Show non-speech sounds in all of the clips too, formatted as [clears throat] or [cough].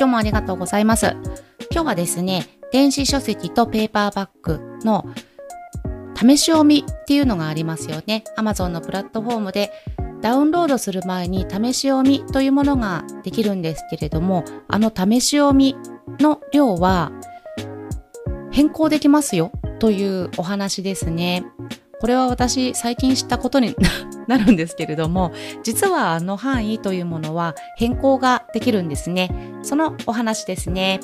今日もありがとうございます。今日はですね、電子書籍とペーパーバッグの試し読みっていうのがありますよね。Amazon のプラットフォームでダウンロードする前に試し読みというものができるんですけれども、あの試し読みの量は変更できますよというお話ですね。これは私最近知ったことに [laughs] なるんですけれども、実はあの範囲というものは変更ができるんですね。そのお話ですね。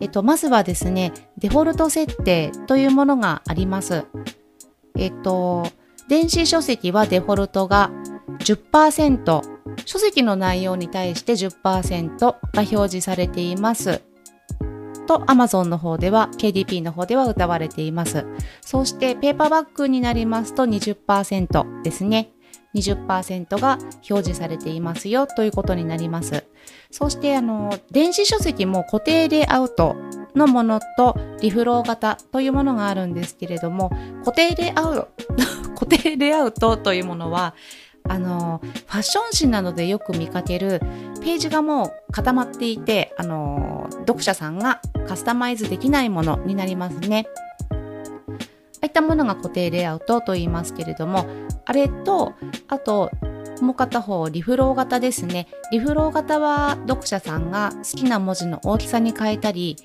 えっと、まずはですね、デフォルト設定というものがあります。えっと、電子書籍はデフォルトが10%、書籍の内容に対して10%が表示されています。と Amazon の方では KDP の方では歌われています。そしてペーパーバッグになりますと20%ですね。20%が表示されていますよということになります。そしてあの電子書籍も固定レイアウトのものとリフロー型というものがあるんですけれども固定レイアウト [laughs] 固定レイアウトというものはあの、ファッション誌などでよく見かけるページがもう固まっていて、あの、読者さんがカスタマイズできないものになりますね。ああいったものが固定レイアウトと言いますけれども、あれと、あと、もう片方、リフロー型ですね。リフロー型は読者さんが好きな文字の大きさに変えたり、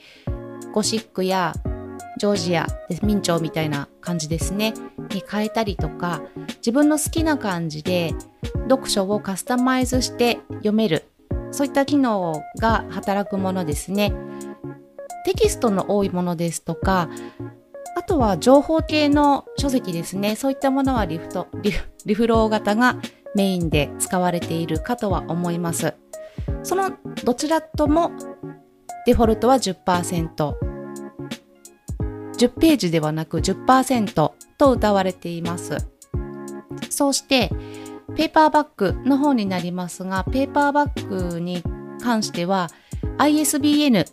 ゴシックやジョージア、明朝みたいな感じですね。に変えたりとか、自分の好きな感じで読書をカスタマイズして読める。そういった機能が働くものですね。テキストの多いものですとか、あとは情報系の書籍ですね。そういったものはリフト、リフリフロー型がメインで使われているかとは思います。そのどちらともデフォルトは10%。10ページではなく10%と歌われています。そうして、ペーパーバックの方になりますが、ペーパーバックに関しては ISBN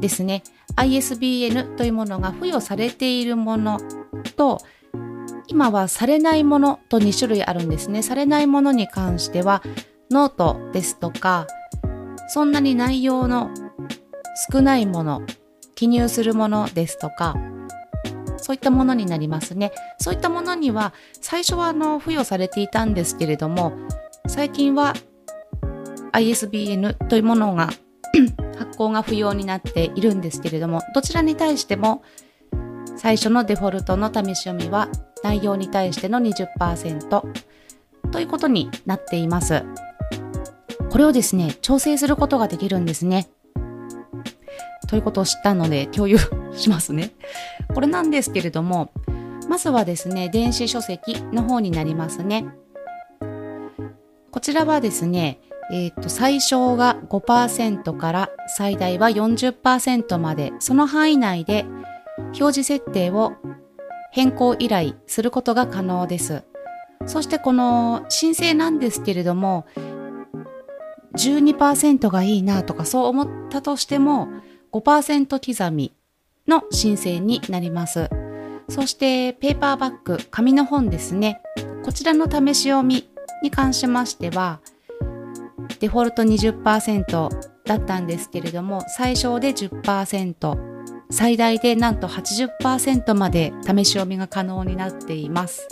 ですね。ISBN というものが付与されているものと、今はされないものと2種類あるんですね。されないものに関しては、ノートですとか、そんなに内容の少ないもの、記入するものですとか、そういったものになりますね。そういったものには最初はあの付与されていたんですけれども、最近は ISBN というものが [clears throat] 発行が不要になっているんですけれども、どちらに対しても最初のデフォルトの試し読みは内容に対しての20%ということになっています。これをですね、調整することができるんですね。ということを知ったので共有しますね。これなんですけれども、まずはですね、電子書籍の方になりますね。こちらはですね、えっ、ー、と、最小が5%から最大は40%まで、その範囲内で表示設定を変更依頼することが可能です。そしてこの申請なんですけれども、12%がいいなとかそう思ったとしても、5%刻みの申請になります。そしてペーパーバッグ、紙の本ですね。こちらの試し読みに関しましては、デフォルト20%だったんですけれども、最小で10%、最大でなんと80%まで試し読みが可能になっています。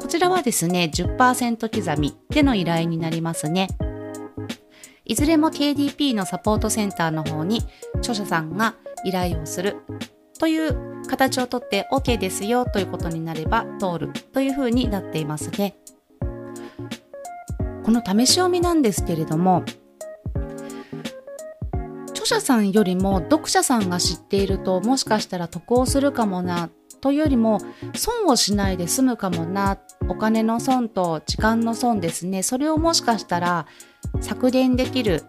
こちらはですね、10%刻みでの依頼になりますね。いずれも KDP のサポートセンターの方に著者さんが依頼をするという形をとって OK ですよということになれば通るというふうになっていますね。この試し読みなんですけれども著者さんよりも読者さんが知っているともしかしたら得をするかもなというよりも損をしないで済むかもなお金の損と時間の損ですねそれをもしかしたら削減できる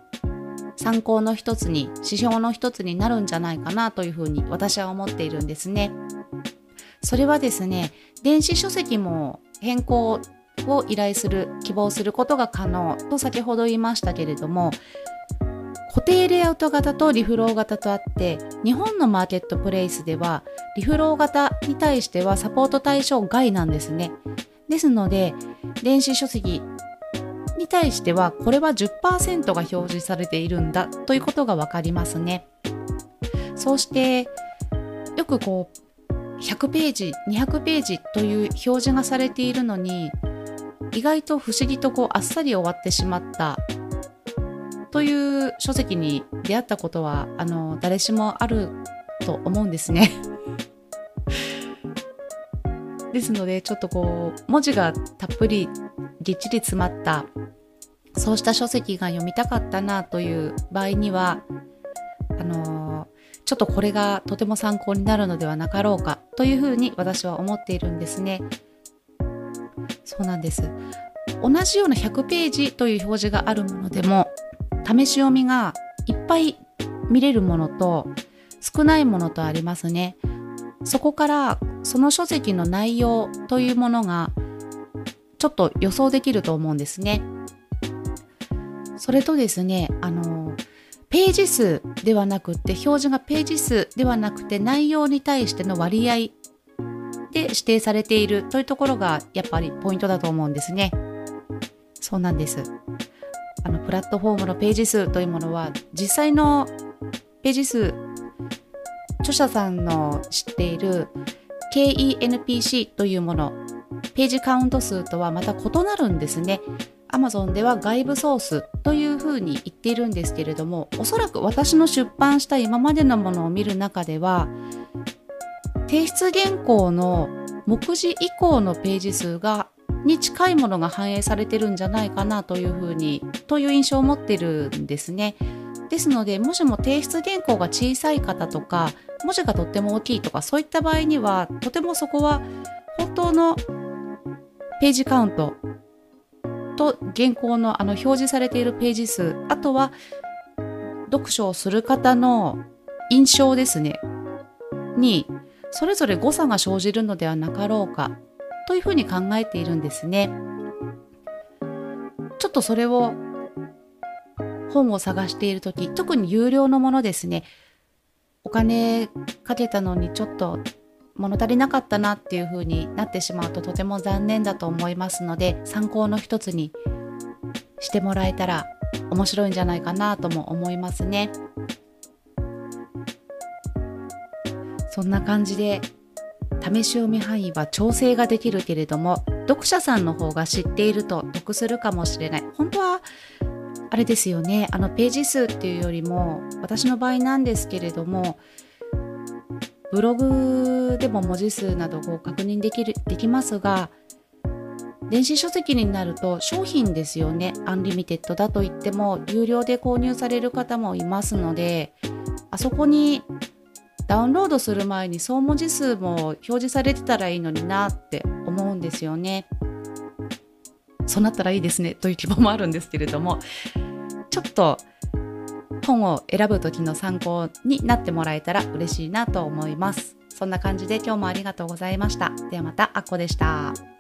参考の一つに指標の一つになるんじゃないかなというふうに私は思っているんですね。それはですね電子書籍も変更を依頼する希望することが可能と先ほど言いましたけれども固定レイアウト型とリフロー型とあって日本のマーケットプレイスではリフロー型に対してはサポート対象外なんですね。ですので電子書籍に対してはこれは10%が表示されているんだということがわかりますね。そうしてよくこう100ページ200ページという表示がされているのに意外と不思議とこうあっさり終わってしまったという書籍に出会ったことはあの誰しもあると思うんですね。ですのでちょっとこう文字がたっぷりぎっちり詰まったそうした書籍が読みたかったなという場合にはあのちょっとこれがとても参考になるのではなかろうかというふうに私は思っているんですね。そうなんです。同じような100ページという表示があるものでも試し読みがいっぱい見れるものと少ないものとありますね。そこからその書籍の内容というものがちょっと予想できると思うんですね。それとですね、あの、ページ数ではなくて、表示がページ数ではなくて、内容に対しての割合で指定されているというところがやっぱりポイントだと思うんですね。そうなんです。あのプラットフォームのページ数というものは実際のページ数著者さんの知っている KENPC というものページカウント数とはまた異なるんですね Amazon では外部ソースというふうに言っているんですけれどもおそらく私の出版した今までのものを見る中では提出原稿の目次以降のページ数がに近いものが反映されてるんじゃないかなというふうにという印象を持ってるんですね。ですのでもしも提出原稿が小さい方とか文字がとっても大きいとかそういった場合にはとてもそこは本当のページカウントと原稿のあの表示されているページ数あとは読書をする方の印象ですねにそれぞれ誤差が生じるのではなかろうかというふうに考えているんですね。ちょっとそれを本を探している時特に有料のものですねお金かけたのにちょっと物足りなかったなっていう風になってしまうととても残念だと思いますので参考の一つにしてもらえたら面白いんじゃないかなとも思いますね。そんな感じで試し読み範囲は調整ができるけれども読者さんの方が知っていると得するかもしれない本当はあれですよねあのページ数っていうよりも私の場合なんですけれどもブログでも文字数などを確認できるできますが電子書籍になると商品ですよねアンリミテッドだと言っても有料で購入される方もいますのであそこにダウンロードする前に総文字数も表示されてたらいいのになって思うんですよね。そうなったらいいですねという希望もあるんですけれどもちょっと本を選ぶ時の参考になってもらえたら嬉しいなと思います。そんな感じで今日もありがとうございました。ではまた、あっこでした。